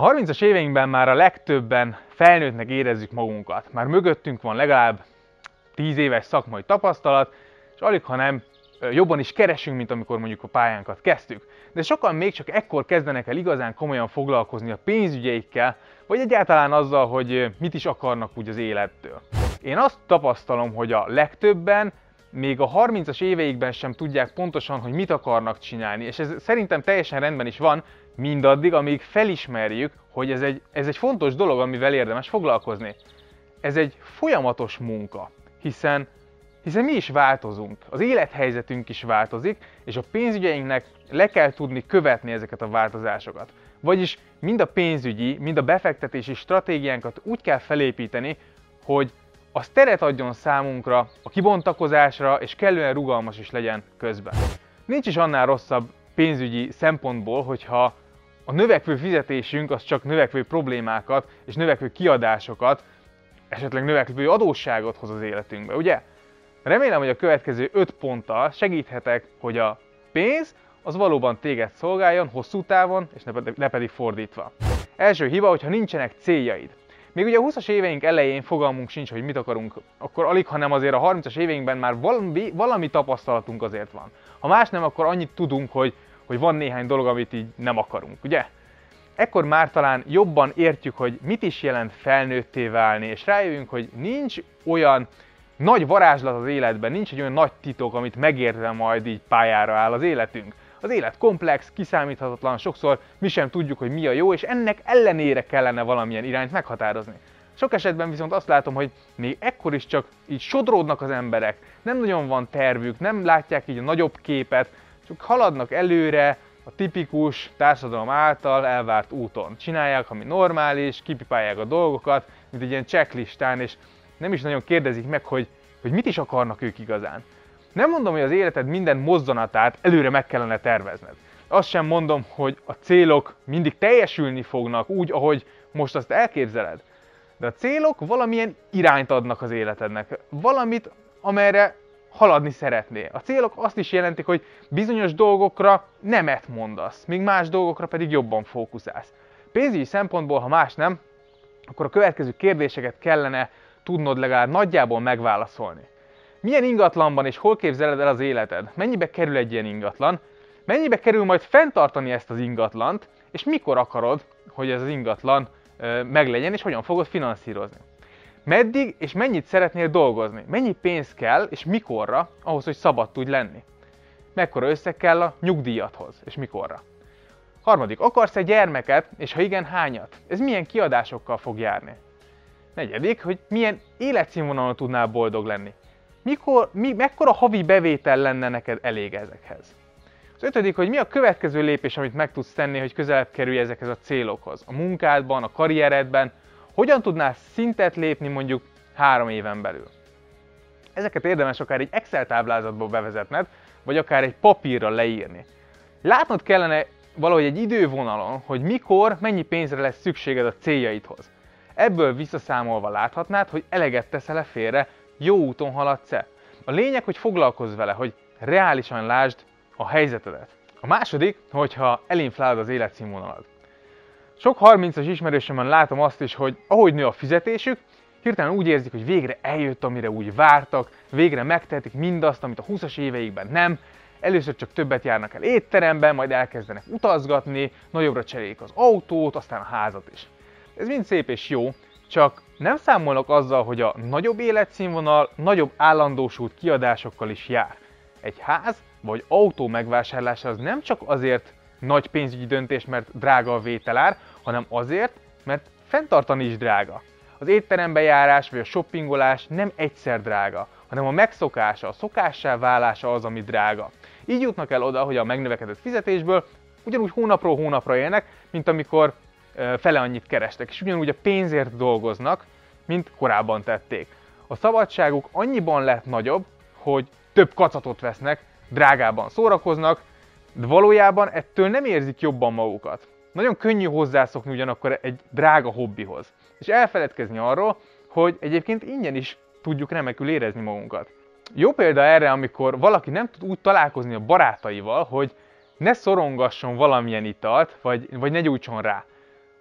A 30-as éveinkben már a legtöbben felnőttnek érezzük magunkat. Már mögöttünk van legalább 10 éves szakmai tapasztalat, és alig ha nem jobban is keresünk, mint amikor mondjuk a pályánkat kezdtük. De sokan még csak ekkor kezdenek el igazán komolyan foglalkozni a pénzügyeikkel, vagy egyáltalán azzal, hogy mit is akarnak úgy az élettől. Én azt tapasztalom, hogy a legtöbben még a 30-as éveikben sem tudják pontosan, hogy mit akarnak csinálni, és ez szerintem teljesen rendben is van, mindaddig, amíg felismerjük, hogy ez egy, ez egy fontos dolog, amivel érdemes foglalkozni. Ez egy folyamatos munka, hiszen, hiszen mi is változunk, az élethelyzetünk is változik, és a pénzügyeinknek le kell tudni követni ezeket a változásokat. Vagyis mind a pénzügyi, mind a befektetési stratégiánkat úgy kell felépíteni, hogy az teret adjon számunkra a kibontakozásra, és kellően rugalmas is legyen közben. Nincs is annál rosszabb pénzügyi szempontból, hogyha a növekvő fizetésünk az csak növekvő problémákat és növekvő kiadásokat, esetleg növekvő adósságot hoz az életünkbe, ugye? Remélem, hogy a következő 5 ponttal segíthetek, hogy a pénz az valóban téged szolgáljon hosszú távon, és ne pedig fordítva. Első hiba, hogyha nincsenek céljaid. Még ugye a 20-as éveink elején fogalmunk sincs, hogy mit akarunk, akkor alig, hanem azért a 30-as éveinkben már valami, valami tapasztalatunk azért van. Ha más nem, akkor annyit tudunk, hogy, hogy van néhány dolog, amit így nem akarunk, ugye? Ekkor már talán jobban értjük, hogy mit is jelent felnőtté válni, és rájövünk, hogy nincs olyan nagy varázslat az életben, nincs egy olyan nagy titok, amit megértve majd így pályára áll az életünk. Az élet komplex, kiszámíthatatlan, sokszor mi sem tudjuk, hogy mi a jó, és ennek ellenére kellene valamilyen irányt meghatározni. Sok esetben viszont azt látom, hogy még ekkor is csak így sodródnak az emberek, nem nagyon van tervük, nem látják így a nagyobb képet, csak haladnak előre a tipikus társadalom által elvárt úton. Csinálják, ami normális, kipipálják a dolgokat, mint egy ilyen checklistán, és nem is nagyon kérdezik meg, hogy, hogy mit is akarnak ők igazán. Nem mondom, hogy az életed minden mozzanatát előre meg kellene tervezned. Azt sem mondom, hogy a célok mindig teljesülni fognak úgy, ahogy most azt elképzeled. De a célok valamilyen irányt adnak az életednek. Valamit, amerre haladni szeretnél. A célok azt is jelentik, hogy bizonyos dolgokra nemet mondasz, míg más dolgokra pedig jobban fókuszálsz. Pénzügyi szempontból, ha más nem, akkor a következő kérdéseket kellene tudnod legalább nagyjából megválaszolni. Milyen ingatlanban és hol képzeled el az életed? Mennyibe kerül egy ilyen ingatlan? Mennyibe kerül majd fenntartani ezt az ingatlant? És mikor akarod, hogy ez az ingatlan meglegyen, és hogyan fogod finanszírozni? Meddig és mennyit szeretnél dolgozni? Mennyi pénz kell és mikorra ahhoz, hogy szabad tudj lenni? Mekkora összeg kell a nyugdíjathoz és mikorra? Harmadik, akarsz egy gyermeket, és ha igen, hányat? Ez milyen kiadásokkal fog járni? Negyedik, hogy milyen életszínvonalon tudnál boldog lenni? Mikor, mi, mekkora havi bevétel lenne neked elég ezekhez? Az ötödik, hogy mi a következő lépés, amit meg tudsz tenni, hogy közelebb kerülj ezekhez a célokhoz. A munkádban, a karrieredben, hogyan tudnál szintet lépni mondjuk három éven belül. Ezeket érdemes akár egy Excel táblázatba bevezetned, vagy akár egy papírra leírni. Látnod kellene valahogy egy idővonalon, hogy mikor, mennyi pénzre lesz szükséged a céljaidhoz. Ebből visszaszámolva láthatnád, hogy eleget teszel-e félre, jó úton haladsz-e. A lényeg, hogy foglalkozz vele, hogy reálisan lásd a helyzetedet. A második, hogyha elinflálod az életszínvonalad. Sok 30-as ismerősömön látom azt is, hogy ahogy nő a fizetésük, hirtelen úgy érzik, hogy végre eljött, amire úgy vártak, végre megtehetik mindazt, amit a 20-as éveikben nem, először csak többet járnak el étteremben, majd elkezdenek utazgatni, nagyobbra cserélik az autót, aztán a házat is. Ez mind szép és jó, csak nem számolnak azzal, hogy a nagyobb életszínvonal nagyobb állandósult kiadásokkal is jár. Egy ház vagy autó megvásárlása az nem csak azért nagy pénzügyi döntés, mert drága a vételár, hanem azért, mert fenntartani is drága. Az étterembe járás vagy a shoppingolás nem egyszer drága, hanem a megszokása, a szokássá válása az, ami drága. Így jutnak el oda, hogy a megnövekedett fizetésből ugyanúgy hónapról hónapra élnek, mint amikor fele annyit kerestek, és ugyanúgy a pénzért dolgoznak, mint korábban tették. A szabadságuk annyiban lett nagyobb, hogy több kacatot vesznek, drágában szórakoznak, de valójában ettől nem érzik jobban magukat. Nagyon könnyű hozzászokni ugyanakkor egy drága hobbihoz. És elfeledkezni arról, hogy egyébként ingyen is tudjuk remekül érezni magunkat. Jó példa erre, amikor valaki nem tud úgy találkozni a barátaival, hogy ne szorongasson valamilyen italt, vagy, vagy ne gyújtson rá.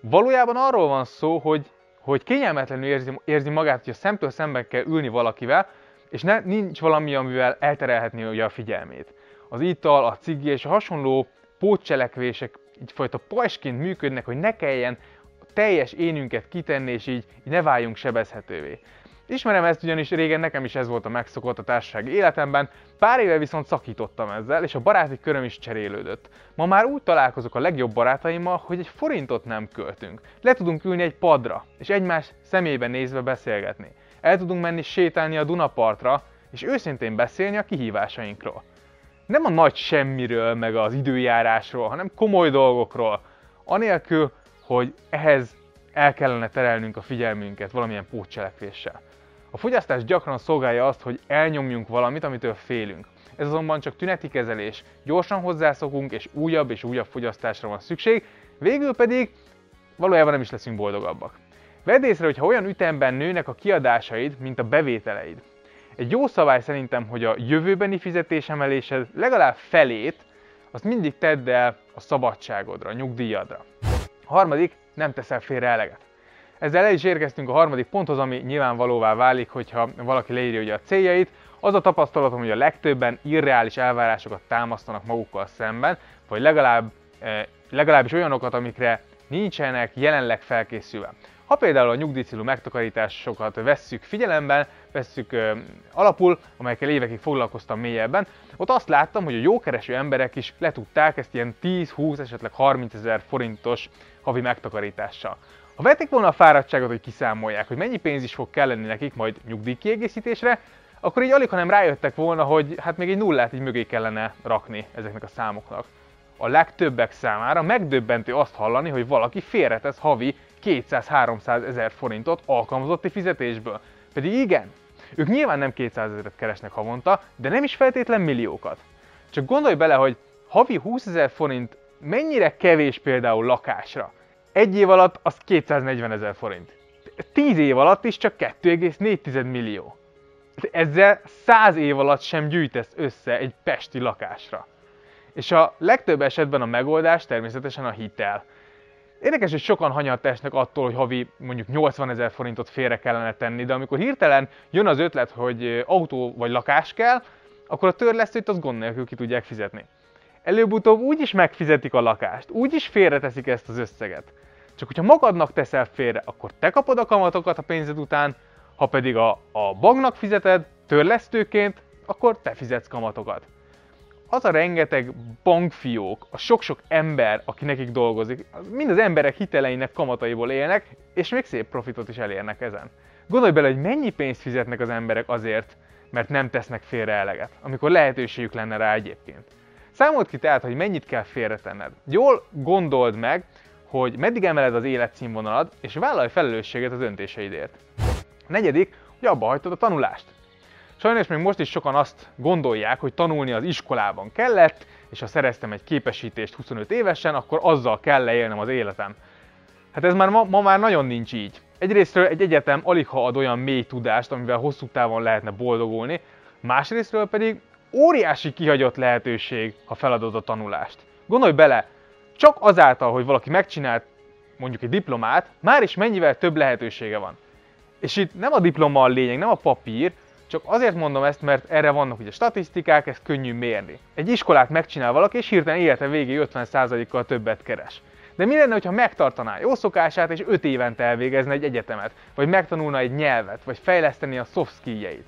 Valójában arról van szó, hogy, hogy kényelmetlenül érzi, érzi magát, hogy a szemtől szemben kell ülni valakivel, és ne, nincs valami, amivel elterelhetni ugye a figyelmét. Az ital, a cigi és a hasonló pótcselekvések egyfajta pajsként működnek, hogy ne kelljen teljes énünket kitenni, és így, így ne váljunk sebezhetővé. Ismerem ezt ugyanis régen nekem is ez volt a megszokott a társasági életemben, pár éve viszont szakítottam ezzel, és a baráti köröm is cserélődött. Ma már úgy találkozok a legjobb barátaimmal, hogy egy forintot nem költünk. Le tudunk ülni egy padra, és egymás szemébe nézve beszélgetni. El tudunk menni sétálni a Dunapartra, és őszintén beszélni a kihívásainkról. Nem a nagy semmiről, meg az időjárásról, hanem komoly dolgokról. Anélkül, hogy ehhez el kellene terelnünk a figyelmünket valamilyen pótcselekvéssel. A fogyasztás gyakran szolgálja azt, hogy elnyomjunk valamit, amitől félünk. Ez azonban csak tüneti kezelés, gyorsan hozzászokunk, és újabb és újabb fogyasztásra van szükség, végül pedig valójában nem is leszünk boldogabbak. Vedd észre, hogy ha olyan ütemben nőnek a kiadásaid, mint a bevételeid. Egy jó szabály szerintem, hogy a jövőbeni fizetésemelésed legalább felét, azt mindig tedd el a szabadságodra, a nyugdíjadra. A harmadik, nem teszel félre eleget. Ezzel el is érkeztünk a harmadik ponthoz, ami nyilvánvalóvá válik, hogyha valaki leírja ugye a céljait. Az a tapasztalatom, hogy a legtöbben irreális elvárásokat támasztanak magukkal szemben, vagy legalább, eh, legalábbis olyanokat, amikre nincsenek jelenleg felkészülve. Ha például a nyugdíjcélú megtakarításokat vesszük figyelemben, vesszük ö, alapul, amelyekkel évekig foglalkoztam mélyebben, ott azt láttam, hogy a jókereső emberek is letudták ezt ilyen 10-20, esetleg 30 ezer forintos havi megtakarítással. Ha vették volna a fáradtságot, hogy kiszámolják, hogy mennyi pénz is fog kelleni nekik majd nyugdíjkiegészítésre, akkor így alig, ha nem rájöttek volna, hogy hát még egy nullát így mögé kellene rakni ezeknek a számoknak. A legtöbbek számára megdöbbentő azt hallani, hogy valaki félretesz havi 200-300 ezer forintot alkalmazotti fizetésből. Pedig igen, ők nyilván nem 200 ezeret keresnek havonta, de nem is feltétlen milliókat. Csak gondolj bele, hogy havi 20 ezer forint mennyire kevés például lakásra. Egy év alatt az 240 ezer forint. 10 év alatt is csak 2,4 millió. Ezzel 100 év alatt sem gyűjtesz össze egy pesti lakásra. És a legtöbb esetben a megoldás természetesen a hitel. Érdekes, hogy sokan hanyat esnek attól, hogy havi mondjuk 80 ezer forintot félre kellene tenni, de amikor hirtelen jön az ötlet, hogy autó vagy lakás kell, akkor a törlesztőt az gond nélkül ki tudják fizetni. Előbb-utóbb úgy is megfizetik a lakást, úgy is félreteszik ezt az összeget. Csak hogyha magadnak teszel félre, akkor te kapod a kamatokat a pénzed után, ha pedig a, a banknak fizeted törlesztőként, akkor te fizetsz kamatokat az a rengeteg bankfiók, a sok-sok ember, aki nekik dolgozik, mind az emberek hiteleinek kamataiból élnek, és még szép profitot is elérnek ezen. Gondolj bele, hogy mennyi pénzt fizetnek az emberek azért, mert nem tesznek félre eleget, amikor lehetőségük lenne rá egyébként. Számold ki tehát, hogy mennyit kell félretenned. Jól gondold meg, hogy meddig emeled az életszínvonalad, és vállalj felelősséget az döntéseidért. A negyedik, hogy abba hagytad a tanulást. Sajnos még most is sokan azt gondolják, hogy tanulni az iskolában kellett, és ha szereztem egy képesítést 25 évesen, akkor azzal kell leélnem az életem. Hát ez már ma, ma már nagyon nincs így. Egyrésztről egy egyetem alig ha ad olyan mély tudást, amivel hosszú távon lehetne boldogulni, másrésztről pedig óriási kihagyott lehetőség, ha feladod a tanulást. Gondolj bele, csak azáltal, hogy valaki megcsinált mondjuk egy diplomát, már is mennyivel több lehetősége van. És itt nem a diploma a lényeg, nem a papír, csak azért mondom ezt, mert erre vannak ugye statisztikák, ezt könnyű mérni. Egy iskolát megcsinál valaki, és hirtelen élete végé 50%-kal többet keres. De mi lenne, ha megtartaná jó szokását, és 5 évente elvégezne egy egyetemet, vagy megtanulna egy nyelvet, vagy fejleszteni a soft skilljeit?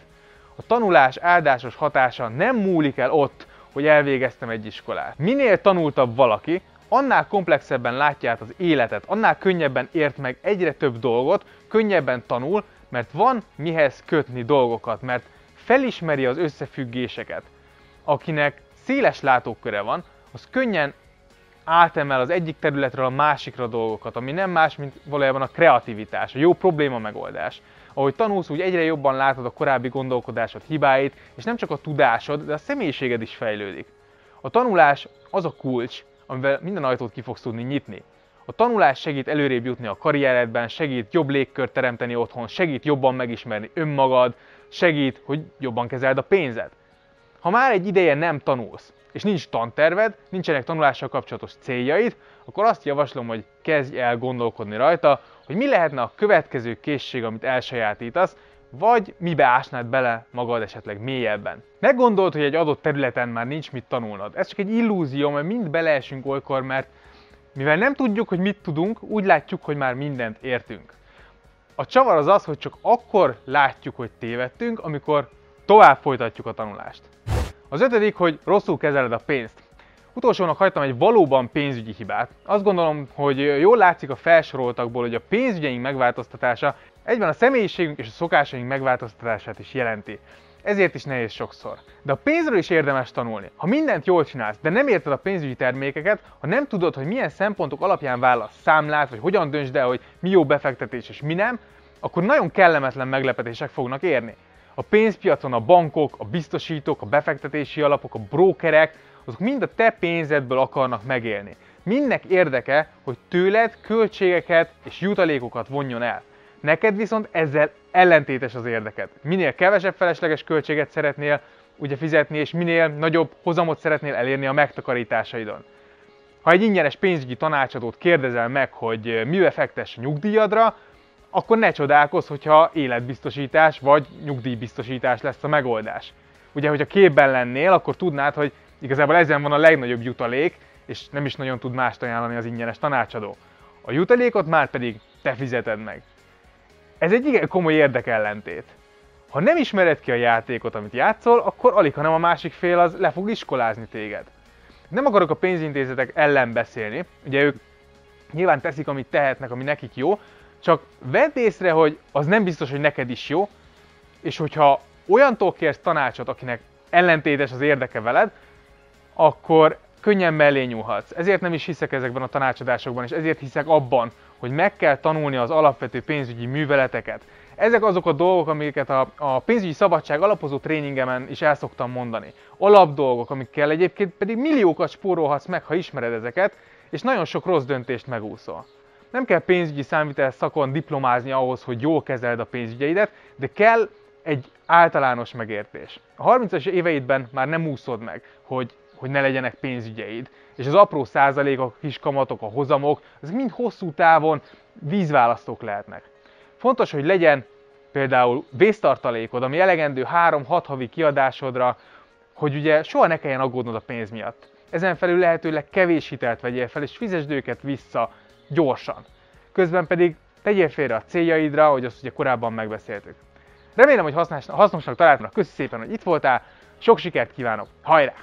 A tanulás áldásos hatása nem múlik el ott, hogy elvégeztem egy iskolát. Minél tanultabb valaki, annál komplexebben látja át az életet, annál könnyebben ért meg egyre több dolgot, könnyebben tanul, mert van mihez kötni dolgokat, mert felismeri az összefüggéseket. Akinek széles látóköre van, az könnyen átemel az egyik területről a másikra dolgokat, ami nem más, mint valójában a kreativitás, a jó probléma megoldás. Ahogy tanulsz, úgy egyre jobban látod a korábbi gondolkodásod hibáit, és nem csak a tudásod, de a személyiséged is fejlődik. A tanulás az a kulcs, amivel minden ajtót ki fogsz tudni nyitni. A tanulás segít előrébb jutni a karrieredben, segít jobb légkört teremteni otthon, segít jobban megismerni önmagad, segít, hogy jobban kezeld a pénzed. Ha már egy ideje nem tanulsz, és nincs tanterved, nincsenek tanulással kapcsolatos céljaid, akkor azt javaslom, hogy kezdj el gondolkodni rajta, hogy mi lehetne a következő készség, amit elsajátítasz, vagy mibe ásnád bele magad esetleg mélyebben. Meggondolt, hogy egy adott területen már nincs mit tanulnod. Ez csak egy illúzió, mert mind beleesünk olykor, mert mivel nem tudjuk, hogy mit tudunk, úgy látjuk, hogy már mindent értünk. A csavar az az, hogy csak akkor látjuk, hogy tévedtünk, amikor tovább folytatjuk a tanulást. Az ötödik, hogy rosszul kezeled a pénzt. Utolsónak hagytam egy valóban pénzügyi hibát. Azt gondolom, hogy jól látszik a felsoroltakból, hogy a pénzügyeink megváltoztatása egyben a személyiségünk és a szokásaink megváltoztatását is jelenti. Ezért is nehéz sokszor. De a pénzről is érdemes tanulni. Ha mindent jól csinálsz, de nem érted a pénzügyi termékeket, ha nem tudod, hogy milyen szempontok alapján válasz számlát, vagy hogyan döntsd el, hogy mi jó befektetés és mi nem, akkor nagyon kellemetlen meglepetések fognak érni. A pénzpiacon a bankok, a biztosítók, a befektetési alapok, a brókerek, azok mind a te pénzedből akarnak megélni. Mindnek érdeke, hogy tőled költségeket és jutalékokat vonjon el. Neked viszont ezzel ellentétes az érdeked. Minél kevesebb felesleges költséget szeretnél ugye fizetni, és minél nagyobb hozamot szeretnél elérni a megtakarításaidon. Ha egy ingyenes pénzügyi tanácsadót kérdezel meg, hogy mivel fektess a nyugdíjadra, akkor ne csodálkozz, hogyha életbiztosítás vagy nyugdíjbiztosítás lesz a megoldás. Ugye, hogyha képben lennél, akkor tudnád, hogy igazából ezen van a legnagyobb jutalék, és nem is nagyon tud mást ajánlani az ingyenes tanácsadó. A jutalékot már pedig te fizeted meg. Ez egy igen komoly érdekellentét. Ha nem ismered ki a játékot, amit játszol, akkor alig, hanem a másik fél az le fog iskolázni téged. Nem akarok a pénzintézetek ellen beszélni, ugye ők nyilván teszik, amit tehetnek, ami nekik jó, csak vedd észre, hogy az nem biztos, hogy neked is jó, és hogyha olyantól kérsz tanácsot, akinek ellentétes az érdeke veled, akkor könnyen mellé nyúlhatsz. Ezért nem is hiszek ezekben a tanácsadásokban, és ezért hiszek abban, hogy meg kell tanulni az alapvető pénzügyi műveleteket. Ezek azok a dolgok, amiket a, a pénzügyi szabadság alapozó tréningemen is el szoktam mondani. Alapdolgok, amikkel egyébként pedig milliókat spórolhatsz meg, ha ismered ezeket, és nagyon sok rossz döntést megúszol. Nem kell pénzügyi számvitel szakon diplomázni ahhoz, hogy jól kezeled a pénzügyeidet, de kell egy általános megértés. A 30-as éveidben már nem úszod meg, hogy, hogy ne legyenek pénzügyeid, és az apró százalékok, a kis kamatok, a hozamok, ezek mind hosszú távon vízválasztók lehetnek. Fontos, hogy legyen például vésztartalékod, ami elegendő 3-6 havi kiadásodra, hogy ugye soha ne kelljen aggódnod a pénz miatt. Ezen felül lehetőleg kevés hitelt vegyél fel, és fizesd őket vissza gyorsan. Közben pedig tegyél félre a céljaidra, hogy azt ugye korábban megbeszéltük. Remélem, hogy hasznosnak találtam. Köszi szépen, hogy itt voltál. Sok sikert kívánok. Hajrá!